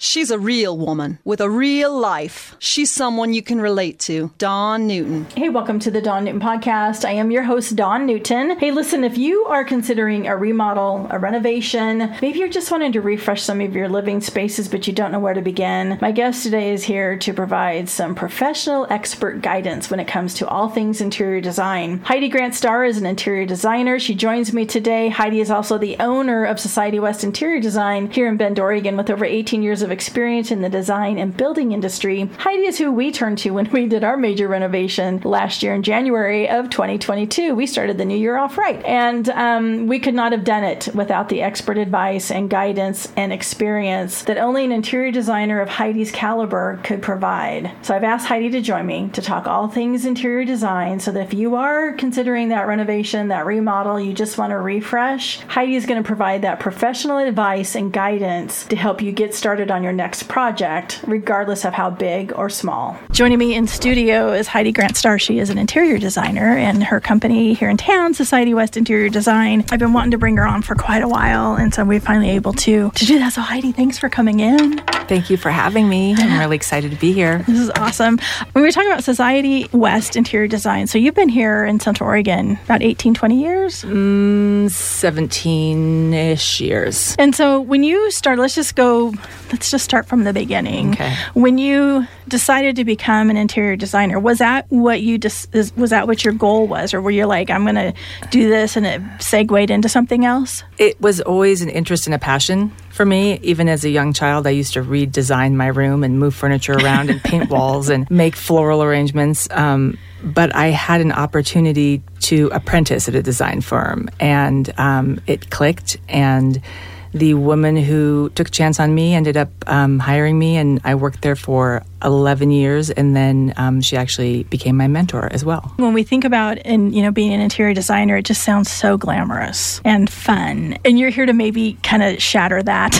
She's a real woman with a real life. She's someone you can relate to. Dawn Newton. Hey, welcome to the Dawn Newton podcast. I am your host, Dawn Newton. Hey, listen, if you are considering a remodel, a renovation, maybe you're just wanting to refresh some of your living spaces, but you don't know where to begin, my guest today is here to provide some professional expert guidance when it comes to all things interior design. Heidi Grant Starr is an interior designer. She joins me today. Heidi is also the owner of Society West Interior Design here in Bend, Oregon, with over 18 years of of experience in the design and building industry, Heidi is who we turned to when we did our major renovation last year in January of 2022. We started the new year off right. And um, we could not have done it without the expert advice and guidance and experience that only an interior designer of Heidi's caliber could provide. So I've asked Heidi to join me to talk all things interior design so that if you are considering that renovation, that remodel, you just want to refresh, Heidi is going to provide that professional advice and guidance to help you get started on on your next project, regardless of how big or small. Joining me in studio is Heidi Grant Starr. She is an interior designer, and her company here in town, Society West Interior Design. I've been wanting to bring her on for quite a while, and so we're finally able to to do that. So, Heidi, thanks for coming in. Thank you for having me. I'm really excited to be here. This is awesome. When we were talking about Society West Interior Design, so you've been here in Central Oregon about 18, 20 years? Mm, 17 ish years. And so when you started, let's just go, let's let's just start from the beginning. Okay. When you decided to become an interior designer, was that what you just dis- was that what your goal was, or were you like, I'm going to do this, and it segued into something else? It was always an interest and a passion for me. Even as a young child, I used to redesign my room and move furniture around and paint walls and make floral arrangements. Um, but I had an opportunity to apprentice at a design firm, and um, it clicked and the woman who took a chance on me ended up um, hiring me, and I worked there for 11 years, and then um, she actually became my mentor as well. When we think about and you know being an interior designer, it just sounds so glamorous and fun, and you're here to maybe kind of shatter that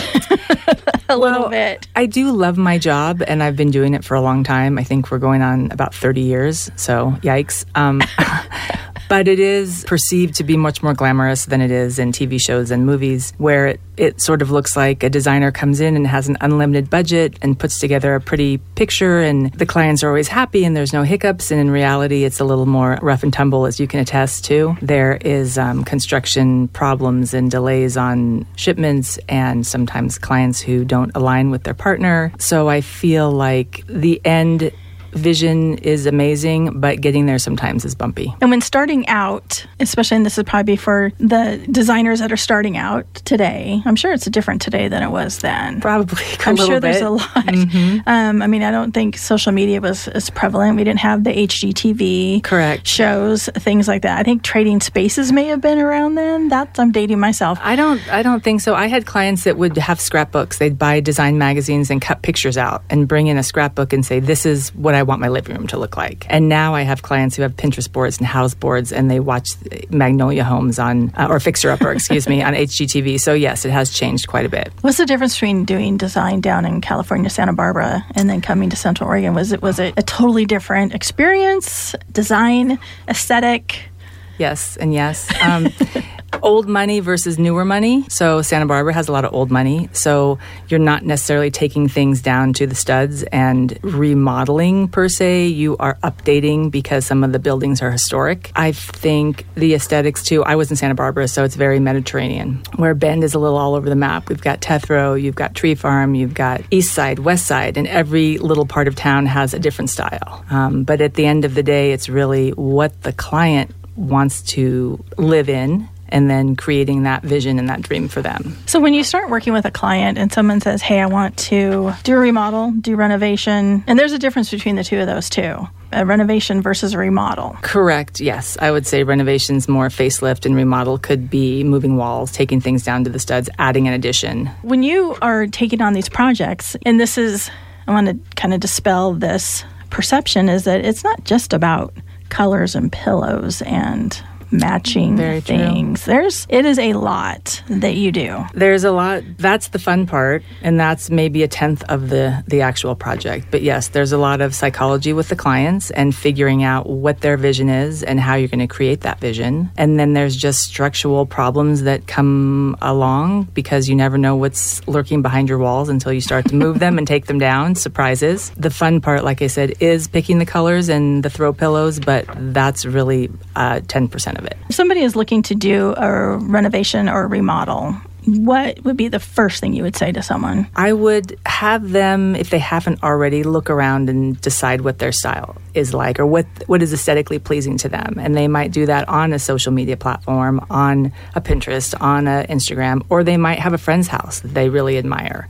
a well, little bit. I do love my job, and I've been doing it for a long time. I think we're going on about 30 years, so yikes. Um, but it is perceived to be much more glamorous than it is in TV shows and movies, where it, it sort of looks like a designer comes in and has an unlimited budget and puts together a pretty picture, and the clients are always happy and there's no hiccups. And in reality, it's a little more rough and tumble, as you can attest to. There is um, construction problems and delays on shipments, and sometimes clients who don't align with their partner. So I feel like the end vision is amazing, but getting there sometimes is bumpy. And when starting out, especially, and this is probably be for the designers that are starting out today, I'm sure it's different today than it was then. Probably. I'm sure bit. there's a lot. Mm-hmm. Um, I mean, I don't think social media was as prevalent. We didn't have the HGTV correct shows, things like that. I think trading spaces may have been around then. That's I'm dating myself. I don't. I don't think so. I had clients that would have scrapbooks. They'd buy design magazines and cut pictures out and bring in a scrapbook and say, "This is what I I want my living room to look like. And now I have clients who have Pinterest boards and Houzz boards, and they watch Magnolia Homes on uh, or Fixer Upper, excuse me, on HGTV. So yes, it has changed quite a bit. What's the difference between doing design down in California, Santa Barbara, and then coming to Central Oregon? Was it was it a totally different experience, design, aesthetic? Yes, and yes. Um, old money versus newer money. So Santa Barbara has a lot of old money. So you're not necessarily taking things down to the studs and remodeling per se. You are updating because some of the buildings are historic. I think the aesthetics too. I was in Santa Barbara, so it's very Mediterranean, where Bend is a little all over the map. We've got Tetherow, you've got Tree Farm, you've got East Side, West Side, and every little part of town has a different style. Um, but at the end of the day, it's really what the client wants to live in and then creating that vision and that dream for them. So when you start working with a client and someone says, "Hey, I want to do a remodel, do renovation," and there's a difference between the two of those too. A renovation versus a remodel. Correct. Yes, I would say renovations more facelift and remodel could be moving walls, taking things down to the studs, adding an addition. When you are taking on these projects, and this is I want to kind of dispel this perception is that it's not just about colors and pillows and matching Very true. things. There's it is a lot that you do. There's a lot. That's the fun part, and that's maybe a tenth of the the actual project. But yes, there's a lot of psychology with the clients and figuring out what their vision is and how you're going to create that vision. And then there's just structural problems that come along because you never know what's lurking behind your walls until you start to move them and take them down. Surprises. The fun part, like I said, is picking the colors and the throw pillows, but that's really uh, 10% of it. If somebody is looking to do a renovation or a remodel, what would be the first thing you would say to someone? I would have them, if they haven't already, look around and decide what their style is like or what what is aesthetically pleasing to them. And they might do that on a social media platform, on a Pinterest, on a Instagram, or they might have a friend's house that they really admire.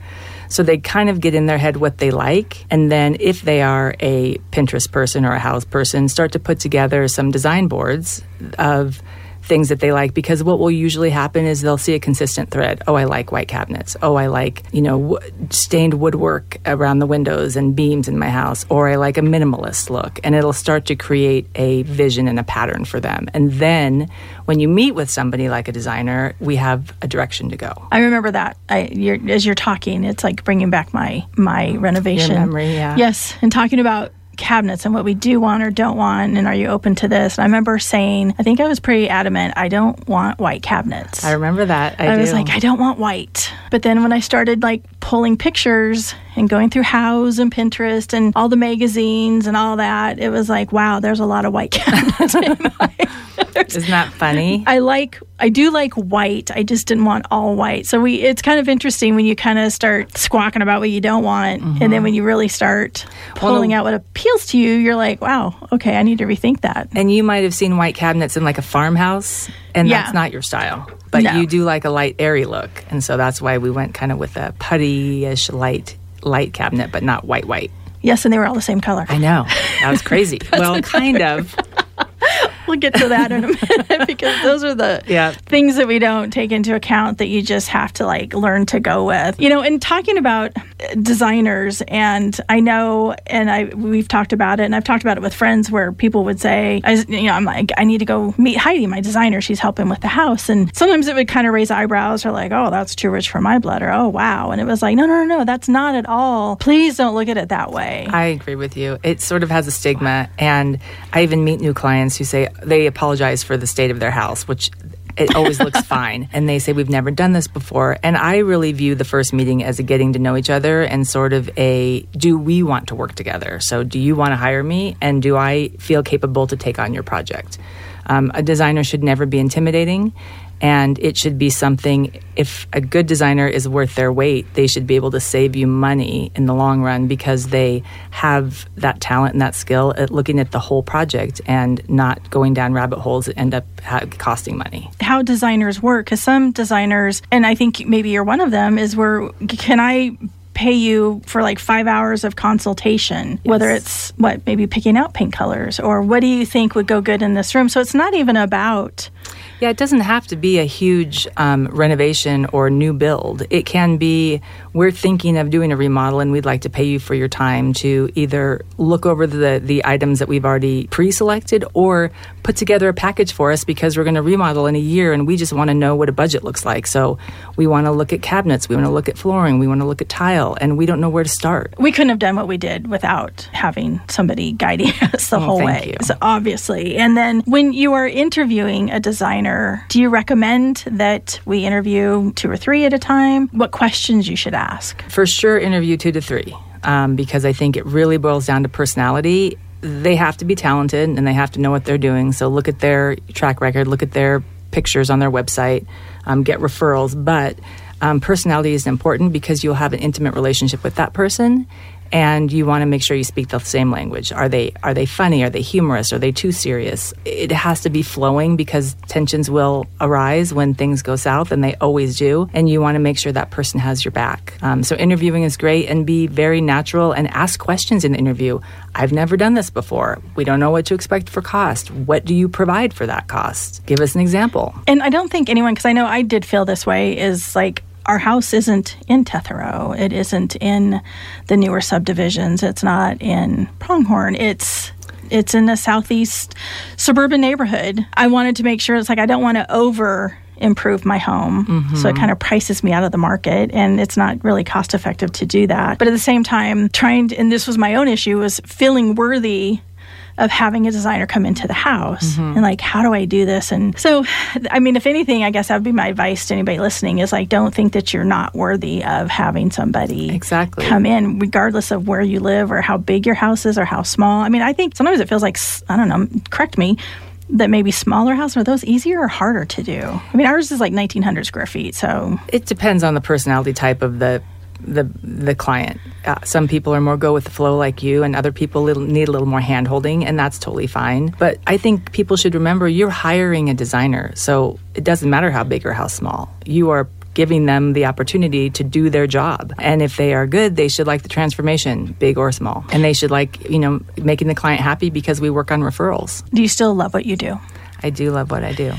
So they kind of get in their head what they like. And then if they are a Pinterest person or a Houzz person, start to put together some design boards of things that they like because what will usually happen is they'll see a consistent thread. Oh, I like white cabinets. Oh, I like, you know, w- stained woodwork around the windows and beams in my house. Or I like a minimalist look. And it'll start to create a vision and a pattern for them. And then when you meet with somebody like a designer, we have a direction to go. I remember that. I, you're, as you're talking, it's like bringing back my my renovation memory, yeah. Yes, and talking about cabinets and what we do want or don't want, and are you open to this? And I remember saying, I think I was pretty adamant. I don't want white cabinets. I remember that. I, I was like, I don't want white. But then when I started like pulling pictures and going through Houzz and Pinterest and all the magazines and all that, it was like, wow, there's a lot of white cabinets. in my- Isn't that funny? I like I do like white. I just didn't want all white. So we it's kind of interesting when you kind of start squawking about what you don't want and then mm-hmm. when you really start pulling out what appeals to you, you're like, wow, okay, I need to rethink that. And you might have seen white cabinets in like a farmhouse, and Yeah. that's not your style. But No. you do like a light, airy look, and so that's why we went kind of with a putty-ish light, light cabinet, but not white, white. Yes, and they were all the same color. I know that was crazy. well, kind of. We'll get to that in a minute because those are the Yeah. things that we don't take into account that you just have to like learn to go with. You know, and talking about designers and I know and I we've talked about it and I've talked about it with friends where people would say I you know I'm like I need to go meet Heidi, my designer, she's helping with the house and sometimes it would kind of raise eyebrows or like, "Oh, that's too rich for my blood," or "Oh, wow." And it was like, "No, no, no, no, that's not at all. Please don't look at it that way." I agree with you. It sort of has a stigma, and I even meet new clients who say they apologize for the state of their house, which it always looks fine. And they say, We've never done this before. And I really view the first meeting as a getting to know each other and sort of a do we want to work together? So, do you want to hire me? And do I feel capable to take on your project? Um, a designer should never be intimidating. And it should be something, if a good designer is worth their weight, they should be able to save you money in the long run because they have that talent and that skill at looking at the whole project and not going down rabbit holes that end up ha- costing money. how designers work because some designers and i think maybe you're one of them is where can i pay you for like five hours of consultation? Whether it's what maybe picking out paint colors or what do you think would go good in this room? So it's not even about Yeah, it doesn't have to be a huge um, renovation or new build. It can be we're thinking of doing a remodel and we'd like to pay you for your time to either look over the, the items that we've already pre selected or put together a package for us because we're going to remodel in a year and we just want to know what a budget looks like. So we want to look at cabinets, we want to look at flooring, we want to look at tile, and we don't know where to start. we couldn't have done what we did without having somebody guiding us the whole thank way you. so obviously and then when you are interviewing a designer do you recommend that we interview two or three at a time what questions you should ask For sure, interview two to three um, because I think it really boils down to personality. They have to be talented and they have to know what they're doing. So look at their track record, look at their pictures on their website, um, get referrals. But um, personality is important because you'll have an intimate relationship with that person. And you want to make sure you speak the same language. Are they are they funny? Are they humorous? Are they too serious? It has to be flowing because tensions will arise when things go south, and they always do. And you want to make sure that person has your back. Um, so interviewing is great, and be very natural and ask questions in the interview. I've never done this before. We don't know what to expect for cost. What do you provide for that cost? Give us an example. And I don't think anyone, because I know I did feel this way, is like our house isn't in Tetherow. It isn't in the newer subdivisions. It's not in Pronghorn. It's it's in a southeast suburban neighborhood. I wanted to make sure it's like I don't want to over improve my home. Mm-hmm. So it kind of prices me out of the market and it's not really cost effective to do that. But at the same time, trying to, and this was my own issue was feeling worthy of having a designer come into the house mm-hmm. and like how do i do this? And so i mean if anything i guess that would be my advice to anybody listening is like don't think that you're not worthy of having somebody exactly. come in regardless of where you live or how big your house is or how small. I mean i think sometimes it feels like i don't know correct me that maybe smaller houses are those easier or harder to do? I mean ours is like 1900 square feet so it depends on the personality type of the the the client. Uh, some people are more go with the flow like you, and other people little, need a little more hand holding, and that's totally fine. But I think people should remember you're hiring a designer, so it doesn't matter how big or how small. You are giving them the opportunity to do their job. And if they are good, they should like the transformation, big or small. And they should like, you know, making the client happy because we work on referrals. Do you still love what you do? I do love what I do.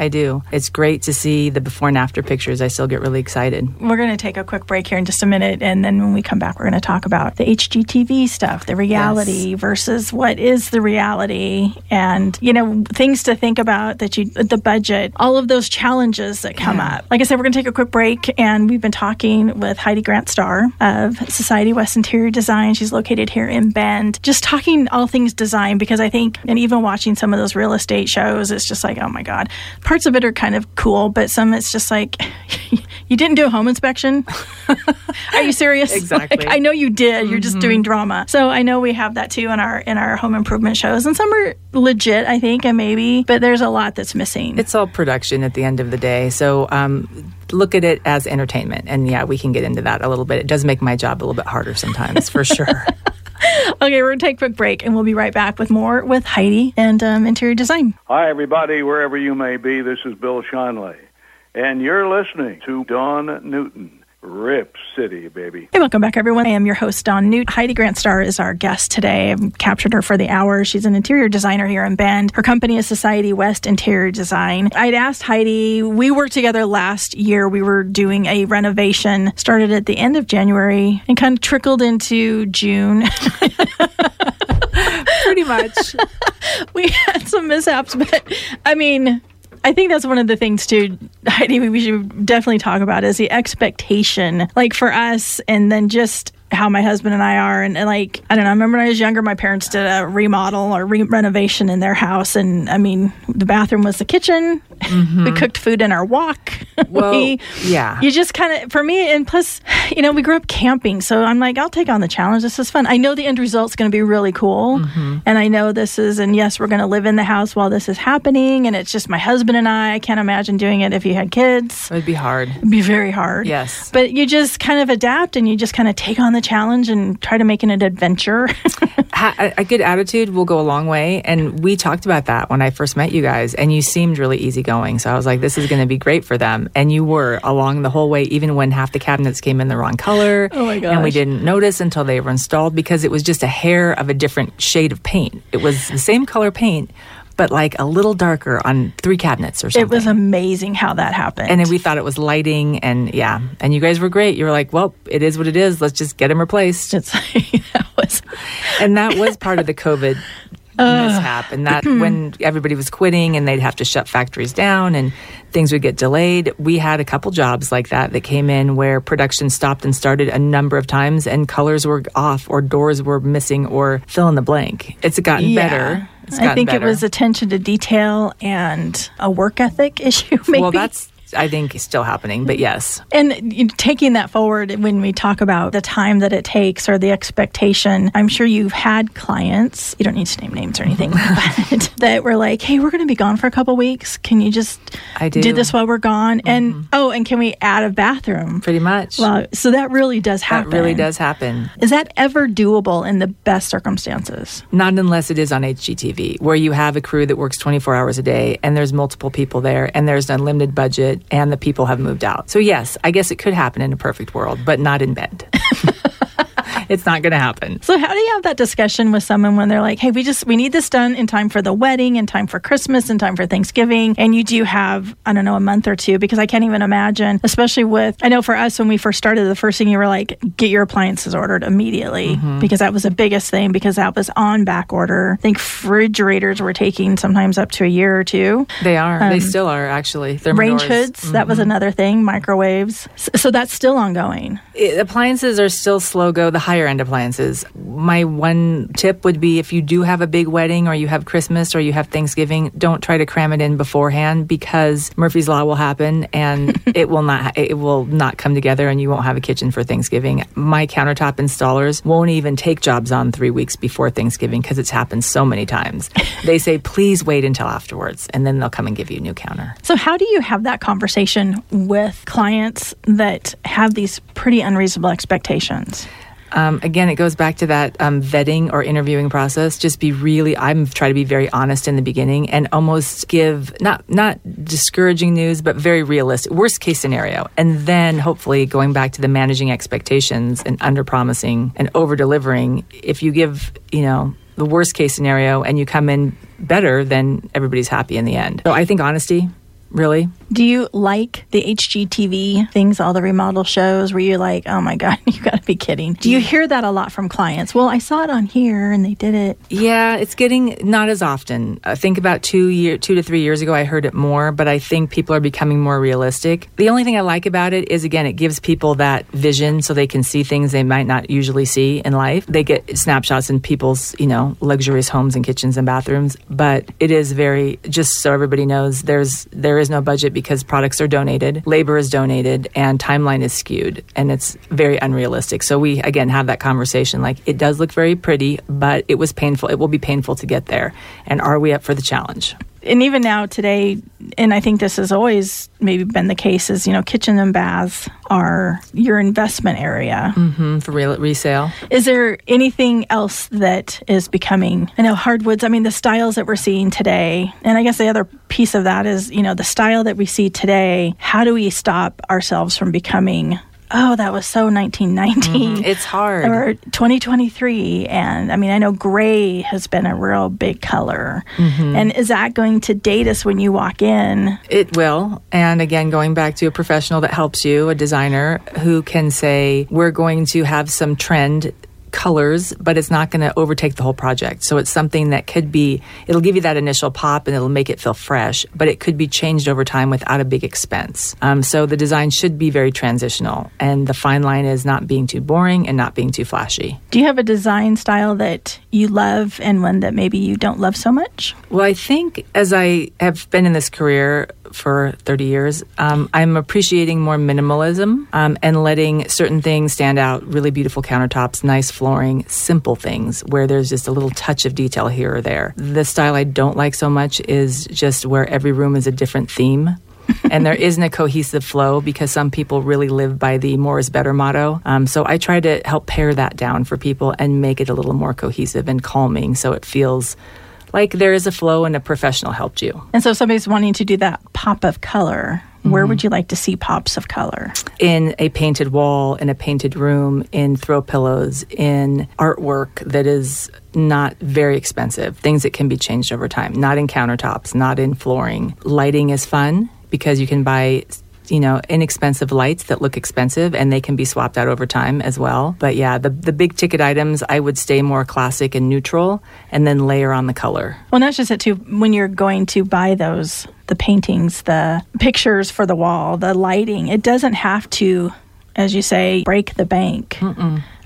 I do. It's great to see the before and after pictures. I still get really excited. We're going to take a quick break here in just a minute. And then when we come back, we're going to talk about the HGTV stuff, the reality yes. versus what is the reality, and, you know, things to think about that you, the budget, all of those challenges that come yeah. up. Like I said, we're going to take a quick break. And we've been talking with Heidi Grant Starr of Society West Interior Design. She's located here in Bend, just talking all things design because I think, and even watching some of those real estate shows, it's just like, oh my God parts of it are kind of cool, but some it's just like you didn't do a home inspection. are you serious? Exactly. Like, I know you did. You're mm-hmm. just doing drama. So I know we have that too in our in our home improvement shows, and some are legit, I think, and maybe, but there's a lot that's missing. It's all production at the end of the day. So um, look at it as entertainment, and yeah, we can get into that a little bit. It does make my job a little bit harder sometimes, for sure. okay, we're going to take a quick break and we'll be right back with more with Heidi and um, interior design. Hi, everybody, wherever you may be. This is Bill Schonely, and you're listening to Dawn Newton. Rip City, baby. Hey, welcome back, everyone. I am your host, Dawn Newt. Heidi Grant Starr is our guest today. I've captured her for the hour. She's an interior designer here in Bend. Her company is Society West Interior Design. I'd asked Heidi, we worked together last year. We were doing a renovation, started at the end of January and kind of trickled into June. Pretty much. we had some mishaps, but I mean, I think that's one of the things too, Heidi, we should definitely talk about is the expectation, like for us, and then just how my husband and I are. And, and, like, I don't know, I remember when I was younger, my parents did a remodel or re- renovation in their house. And I mean, the bathroom was the kitchen. Mm-hmm. we cooked food in our wok. Well, we, yeah. You just kind of, for me, and plus, you know, we grew up camping. So I'm like, I'll take on the challenge. This is fun. I know the end result's going to be really cool. Mm-hmm. And I know this is, and yes, we're going to live in the house while this is happening. And it's just my husband and I. I can't imagine doing it if you had kids. It'd be hard. It'd be very hard. Yes. But you just kind of adapt and you just kind of take on the the challenge and try to make it an adventure. a good attitude will go a long way. And we talked about that when I first met you guys, and you seemed really easygoing. So I was like, this is going to be great for them. And you were along the whole way, even when half the cabinets came in the wrong color. Oh my gosh. And we didn't notice until they were installed because it was just a hair of a different shade of paint. It was the same color paint, but like a little darker on three cabinets or something. It was amazing how that happened. And then we thought it was lighting, and yeah, and you guys were great. You were like, "Well, it is what it is. Let's just get them replaced." It's that was, and that was part of the COVID uh, mishap, and that when everybody was quitting and they'd have to shut factories down and things would get delayed. We had a couple jobs like that that came in where production stopped and started a number of times, and colors were off, or doors were missing, or fill in the blank. It's gotten yeah. better I think better. it was attention to detail and a work ethic issue. Maybe. Well, that's I think it's still happening, but yes. And you know, taking that forward, when we talk about the time that it takes or the expectation, I'm sure you've had clients, you don't need to name names or anything, but that were like, hey, we're going to be gone for a couple weeks. Can you just I do. do this while we're gone? Mm-hmm. And oh, and can we add a bathroom? Pretty much. Well, so that really does happen. That really does happen. Is that ever doable in the best circumstances? Not unless it is on HGTV, where you have a crew that works 24 hours a day and there's multiple people there and there's an unlimited budget and the people have moved out. So, yes, I guess it could happen in a perfect world, but not in Bend. it's not going to happen. So how do you have that discussion with someone when they're like, "Hey, we just we need this done in time for the wedding, in time for Christmas, in time for Thanksgiving," and you do have I don't know a month or two because I can't even imagine, especially with I know for us when we first started, the first thing you were like, get your appliances ordered immediately because that was the biggest thing because that was on back order. I think refrigerators were taking sometimes up to a year or two. They are. they still are actually. Um, Range hoods, that was another thing. Microwaves, so, so that's still ongoing. It- appliances are still slow go, the higher end appliances. My one tip would be if you do have a big wedding or you have Christmas or you have Thanksgiving, don't try to cram it in beforehand because Murphy's Law will happen and it will not it will not come together and you won't have a kitchen for Thanksgiving. My countertop installers won't even take jobs on 3 weeks before Thanksgiving because it's happened so many times. they say please wait until afterwards and then they'll come and give you a new counter. So, how do you have that conversation with clients that have these pretty unreasonable expectations? Um, again, it goes back to that um, vetting or interviewing process. Just be really. I'm try to be very honest in the beginning and almost give not not discouraging news, but very realistic worst case scenario, and then hopefully going back to the managing expectations and under promising and over delivering. If you give you know the worst case scenario and you come in better, then everybody's happy in the end. So I think honesty, really, Do you like the HGTV things, all the remodel shows where you're like, oh my God, you got to be kidding? Do you hear that a lot from clients? Well, I saw it on here and they did it. Yeah, it's getting not as often. I think about two year, two to three years ago, I heard it more, but I think people are becoming more realistic. The only thing I like about it is again, it gives people that vision so they can see things they might not usually see in life. They get snapshots in people's, you know, luxurious homes and kitchens and bathrooms, but it is very just so everybody knows there's there is no budget because products are donated, labor is donated, and timeline is skewed, and it's very unrealistic. So we again have that conversation like it does look very pretty, but it was painful. It will be painful to get there, and are we up for the challenge? And even now today, and I think this has always maybe been the case, is, you know, kitchen and baths are your investment area. Mm, for real resale. Is there anything else that is becoming, I know hardwoods, I mean, the styles that we're seeing today, and I guess the other piece of that is, you know, the style that we see today, how do we stop ourselves from becoming, oh, that was so 1990? Mm-hmm. It's hard. Or 2023. And I mean, I know gray has been a real big color. Mm-hmm. And is that going to date us when you walk in? It will. And again, going back to a professional that helps you, a designer who can say, we're going to have some trend colors, but it's not going to overtake the whole project. So it's something that could be, it'll give you that initial pop and it'll make it feel fresh, but it could be changed over time without a big expense. Um, so the design should be very transitional. And the fine line is not being too boring and not being too flashy. Do you have a design style that you love and one that maybe you don't love so much? Well, I think as I have been in this career for 30 years, um, I'm appreciating more minimalism um, and letting certain things stand out really beautiful countertops, nice flooring, simple things where there's just a little touch of detail here or there. The style I don't like so much is just where every room is a different theme. and there isn't a cohesive flow because some people really live by the more is better motto. Um, so I try to help pare that down for people and make it a little more cohesive and calming so it feels like there is a flow and a professional helped you. And so if somebody's wanting to do that pop of color. Where mm-hmm. would you like to see pops of color? in a painted wall, in a painted room, in throw pillows, in artwork that is not very expensive, things that can be changed over time, not in countertops, not in flooring. Lighting is fun because you can buy you know inexpensive lights that look expensive and they can be swapped out over time as well but yeah the the big ticket items i would stay more classic and neutral and then layer on the color Well, that's just it too. When you're going to buy those, the paintings, the pictures for the wall, the lighting, it doesn't have to, as you say, break the bank.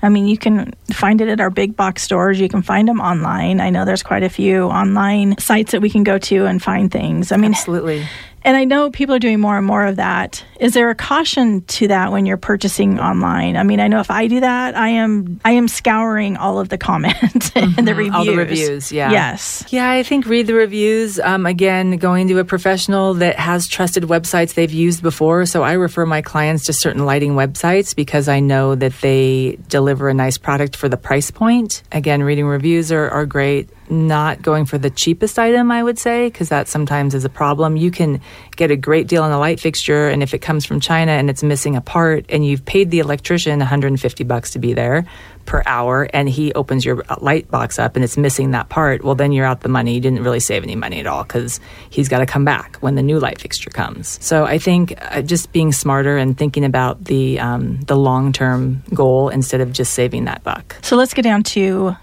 I mean, you can find it at our big box stores. You can find them online. I know there's quite a few online sites that we can go to and find things. I mean, absolutely and I know people are doing more and more of that. Is there a caution to that when you're purchasing online? I mean, I know if I do that, I am I am scouring all of the comments and the reviews. all the reviews yeah Yes. Yeah, I think read the reviews. Um, again, going to a professional that has trusted websites they've used before. So I refer my clients to certain lighting websites because I know that they deliver a nice product for the price point. Again, reading reviews are, are great. Not going for the cheapest item, I would say, because that sometimes is a problem. You can get a great deal on a light fixture, and if it comes from China and it's missing a part, and you've paid the electrician 150 bucks to be there per hour, and he opens your light box up and it's missing that part, well, then you're out the money. You didn't really save any money at all because he's got to come back when the new light fixture comes. So I think uh, just being smarter and thinking about the um, the long term goal instead of just saving that buck. So let's get down to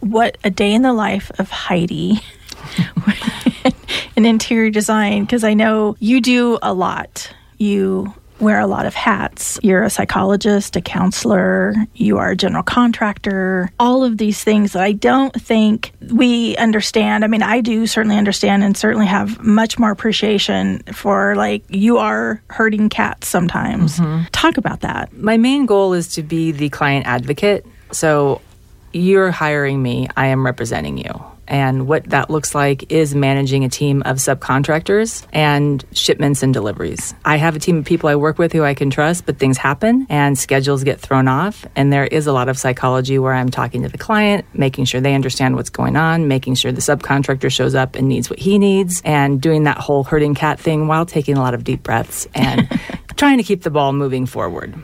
what a day in the life of Heidi in interior design because I know you do a lot. You wear a lot of hats. You're a psychologist, a counselor, you are a general contractor, all of these things that I don't think we understand. I mean, I do certainly understand and certainly have much more appreciation for like you are hurting cats sometimes. Mm-hmm. Talk about that. My main goal is to be the client advocate. So you're hiring me, I am representing you. And what that looks like is managing a team of subcontractors and shipments and deliveries. I have a team of people I work with who I can trust, but things happen and schedules get thrown off. And there is a lot of psychology where I'm talking to the client, making sure they understand what's going on, making sure the subcontractor shows up and needs what he needs, and doing that whole herding cat thing while taking a lot of deep breaths and trying to keep the ball moving forward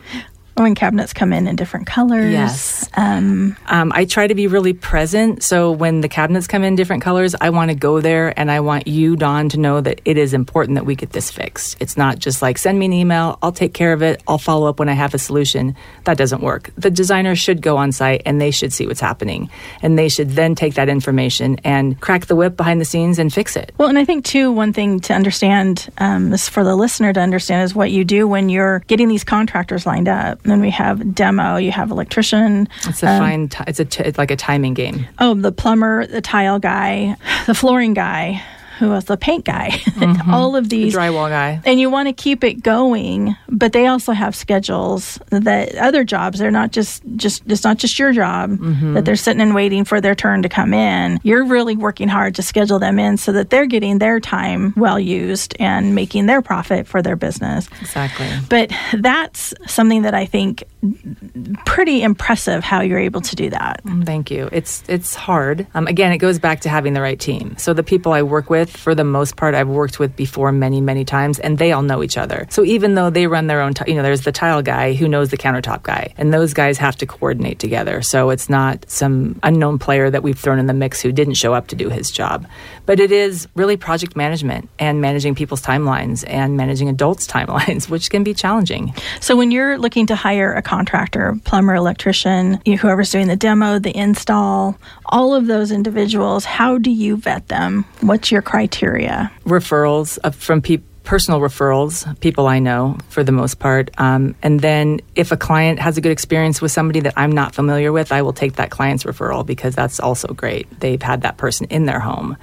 when cabinets come in in different colors. Yes. Um, um, I try to be really present. So when the cabinets come in different colors, I want to go there and I want you, Dawn, to know that it is important that we get this fixed. It's not just like send me an email, I'll take care of it, I'll follow up when I have a solution. That doesn't work. The designer should go on site and they should see what's happening. And they should then take that information and crack the whip behind the scenes and fix it. Well, and I think, too, one thing to understand, um, this for the listener to understand, is what you do when you're getting these contractors lined up then we have demo. You have electrician. It's a um, fine. T- it's a t- it's like a timing game. Oh, the plumber, the tile guy, the flooring guy who was the paint guy, mm-hmm. all of these the drywall guy, and you want to keep it going. But they also have schedules that other jobs. They're not just just it's not just your job mm-hmm. that they're sitting and waiting for their turn to come in. You're really working hard to schedule them in so that they're getting their time well used and making their profit for their business. Exactly. But that's something that I think pretty impressive how you're able to do that. Mm, thank you. It's it's hard. Um, again, it goes back to having the right team. So the people I work with, for the most part, I've worked with before many many times, and they all know each other. So even though they run their own, t- you know, there's the tile guy who knows the countertop guy, and those guys have to coordinate together. So it's not some unknown player that we've thrown in the mix who didn't show up to do his job, but it is really project management and managing people's timelines and managing adults' timelines, which can be challenging. So when you're looking to hire a contractor, plumber, electrician, whoever's doing the demo, the install, all of those individuals, how do you vet them? What's your criteria? Referrals from people personal referrals, people I know for the most part. Um, and then if a client has a good experience with somebody that I'm not familiar with, I will take that client's referral because that's also great. They've had that person in their home.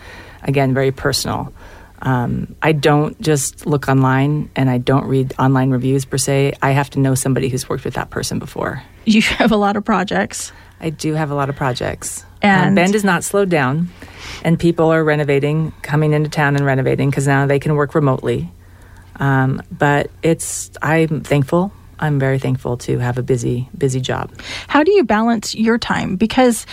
Again, very personal. Um, I don't just look online and I don't read online reviews per se. I have to know somebody who's worked with that person before. You have a lot of projects. I do have a lot of projects. And um, Bend is not slowed down, and people are renovating, coming into town and renovating because now they can work remotely. Um, but it's I'm thankful. I'm very thankful to have a busy, busy job. How do you balance your time? Because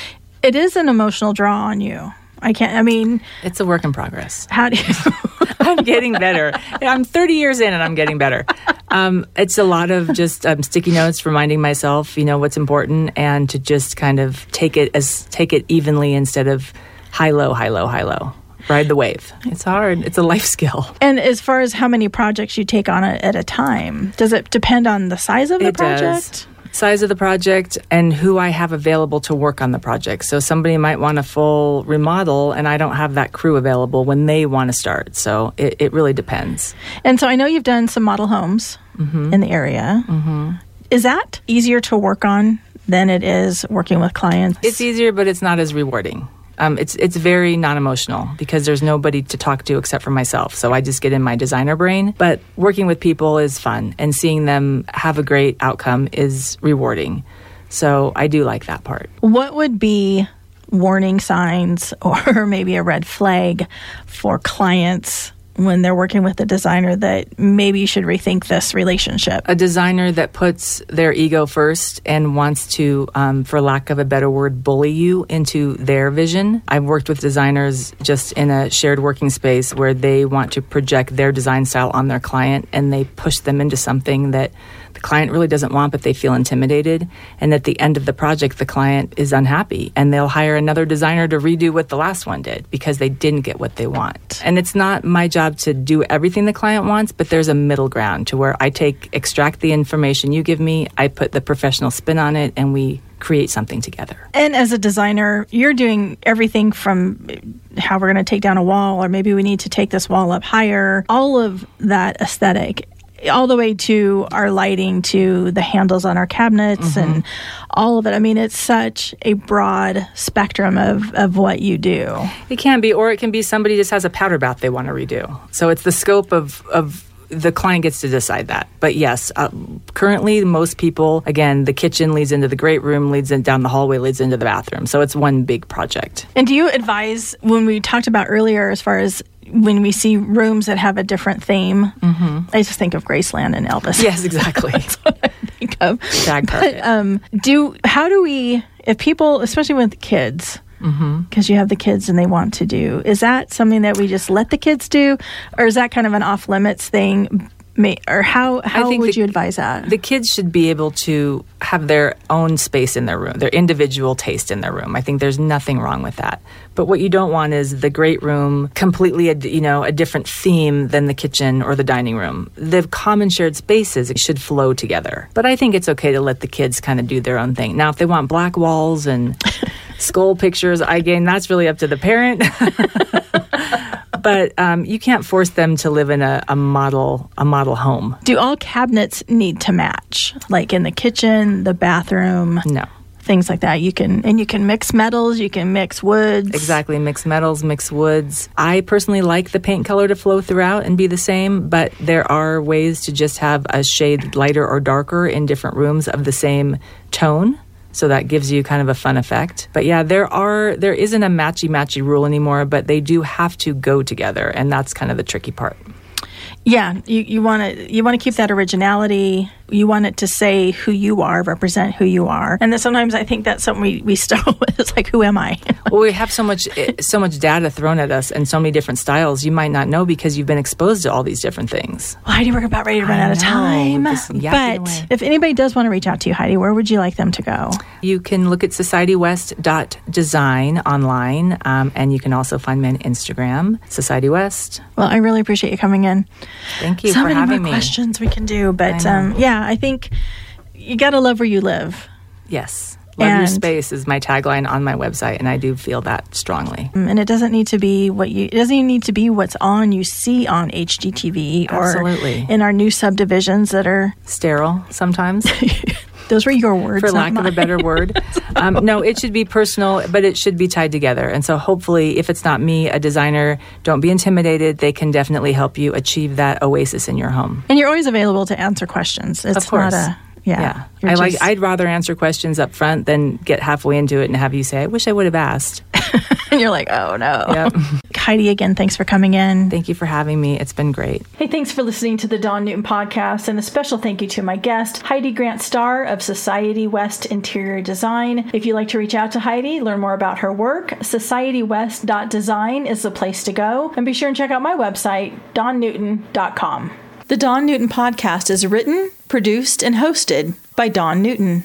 it is an emotional draw on you. I can't. I mean, it's a work in progress. How do you? I'm getting better. I'm 30 years in, and I'm getting better. Um, it's a lot of just um, sticky notes, reminding myself, you know, what's important, and to just kind of take it as take it evenly instead of high low, high low, high low. Ride the wave. It's hard. It's a life skill. And as far as how many projects you take on at a time, does it depend on the size of the it project? Does size of the project and who I have available to work on the project. So somebody might want a full remodel and I don't have that crew available when they want to start. So it, it really depends. And so I know you've done some model homes mm-hmm. in the area. Mm-hmm. Is that easier to work on than it is working with clients? It's easier, but it's not as rewarding um, it's it's very non emotional because there's nobody to talk to except for myself. So I just get in my designer brain. But working with people is fun, and seeing them have a great outcome is rewarding. So I do like that part. What would be warning signs or maybe a red flag for clients when they're working with a designer that maybe you should rethink this relationship? A designer that puts their ego first and wants to, um, for lack of a better word, bully you into their vision. I've worked with designers just in a shared working space where they want to project their design style on their client and they push them into something that the client really doesn't want, but they feel intimidated. And at the end of the project, the client is unhappy and they'll hire another designer to redo what the last one did because they didn't get what they want. And it's not my job to do everything the client wants, but there's a middle ground to where I take, extract the information you give me, I put the professional spin on it, and we create something together. And as a designer, you're doing everything from how we're going to take down a wall, or maybe we need to take this wall up higher, all of that aesthetic all the way to our lighting to the handles on our cabinets mm-hmm. and all of it. I mean, it's such a broad spectrum of, of what you do. It can be, or it can be somebody just has a powder bath they want to redo. So it's the scope of, of the client gets to decide that. But yes, uh, currently most people, again, the kitchen leads into the great room, leads in, down the hallway, leads into the bathroom. So it's one big project. And do you advise when we talked about earlier, as far as when we see rooms that have a different theme, mm-hmm. I just think of Graceland and Elvis. Yes, exactly. That's what I think of. But, um, do how do we if people, especially with kids, because mm-hmm. you have the kids and they want to do, is that something that we just let the kids do, or is that kind of an off limits thing? May, or how how would the, you advise that? The kids should be able to have their own space in their room, their individual taste in their room. I think there's nothing wrong with that. But what you don't want is the great room completely, a, you know, a different theme than the kitchen or the dining room. The common shared spaces should flow together. But I think it's okay to let the kids kind of do their own thing. Now, if they want black walls and skull pictures, I again, that's really up to the parent. but um, you can't force them to live in a, a, model a model home. Do all cabinets need to match, like in the kitchen, the bathroom? No. Things like that. You can and you can mix metals. You can mix woods. Exactly, mix metals, mix woods. I personally like the paint color to flow throughout and be the same, but there are ways to just have a shade lighter or darker in different rooms of the same tone so that gives you kind of a fun effect. But yeah, there are there isn't a matchy matchy rule anymore, but they do have to go together, and that's kind of the tricky part. Yeah, you, you want to you want to keep that originality you want it to say who you are, represent who you are. And then sometimes I think that's something we, we struggle with. It's like, who am I? well, we have so much so much data thrown at us and so many different styles. You might not know because you've been exposed to all these different things. Well, Heidi, we're about ready to run I out of time. But if anybody does want to reach out to you, Heidi, where would you like them to go? You can look at societywest.design online, um, and you can also find me on Instagram, Society West. Well, I really appreciate you coming in. Thank you so for many having more me. questions we can do, but um, yeah I think you got to love where you live. Yes. Love and, your space is my tagline on my website, and I do feel that strongly. Mm, and it doesn't need to be what you. It doesn't even need to be what's on you see on HGTV or Absolutely. in our new subdivisions that are sterile sometimes. Those were your words, for lack mine. of a better word. um, no, it should be personal, but it should be tied together. And so, hopefully, if it's not me, a designer, don't be intimidated. They can definitely help you achieve that oasis in your home. And you're always available to answer questions. It's of course. not a yeah. yeah. I just... like I'd rather answer questions up front than get halfway into it and have you say, I wish I would have asked. and you're like, oh no. Yep. Heidi, again, thanks for coming in. Thank you for having me. It's been great. Hey, thanks for listening to the Dawn Newton podcast. And a special thank you to my guest, Heidi Grant Starr of Society West Interior Design. If you'd like to reach out to Heidi, learn more about her work, societywest.design is the place to go. And be sure and check out my website, donnewton.com. The Dawn Newton podcast is written, produced, and hosted by Dawn Newton.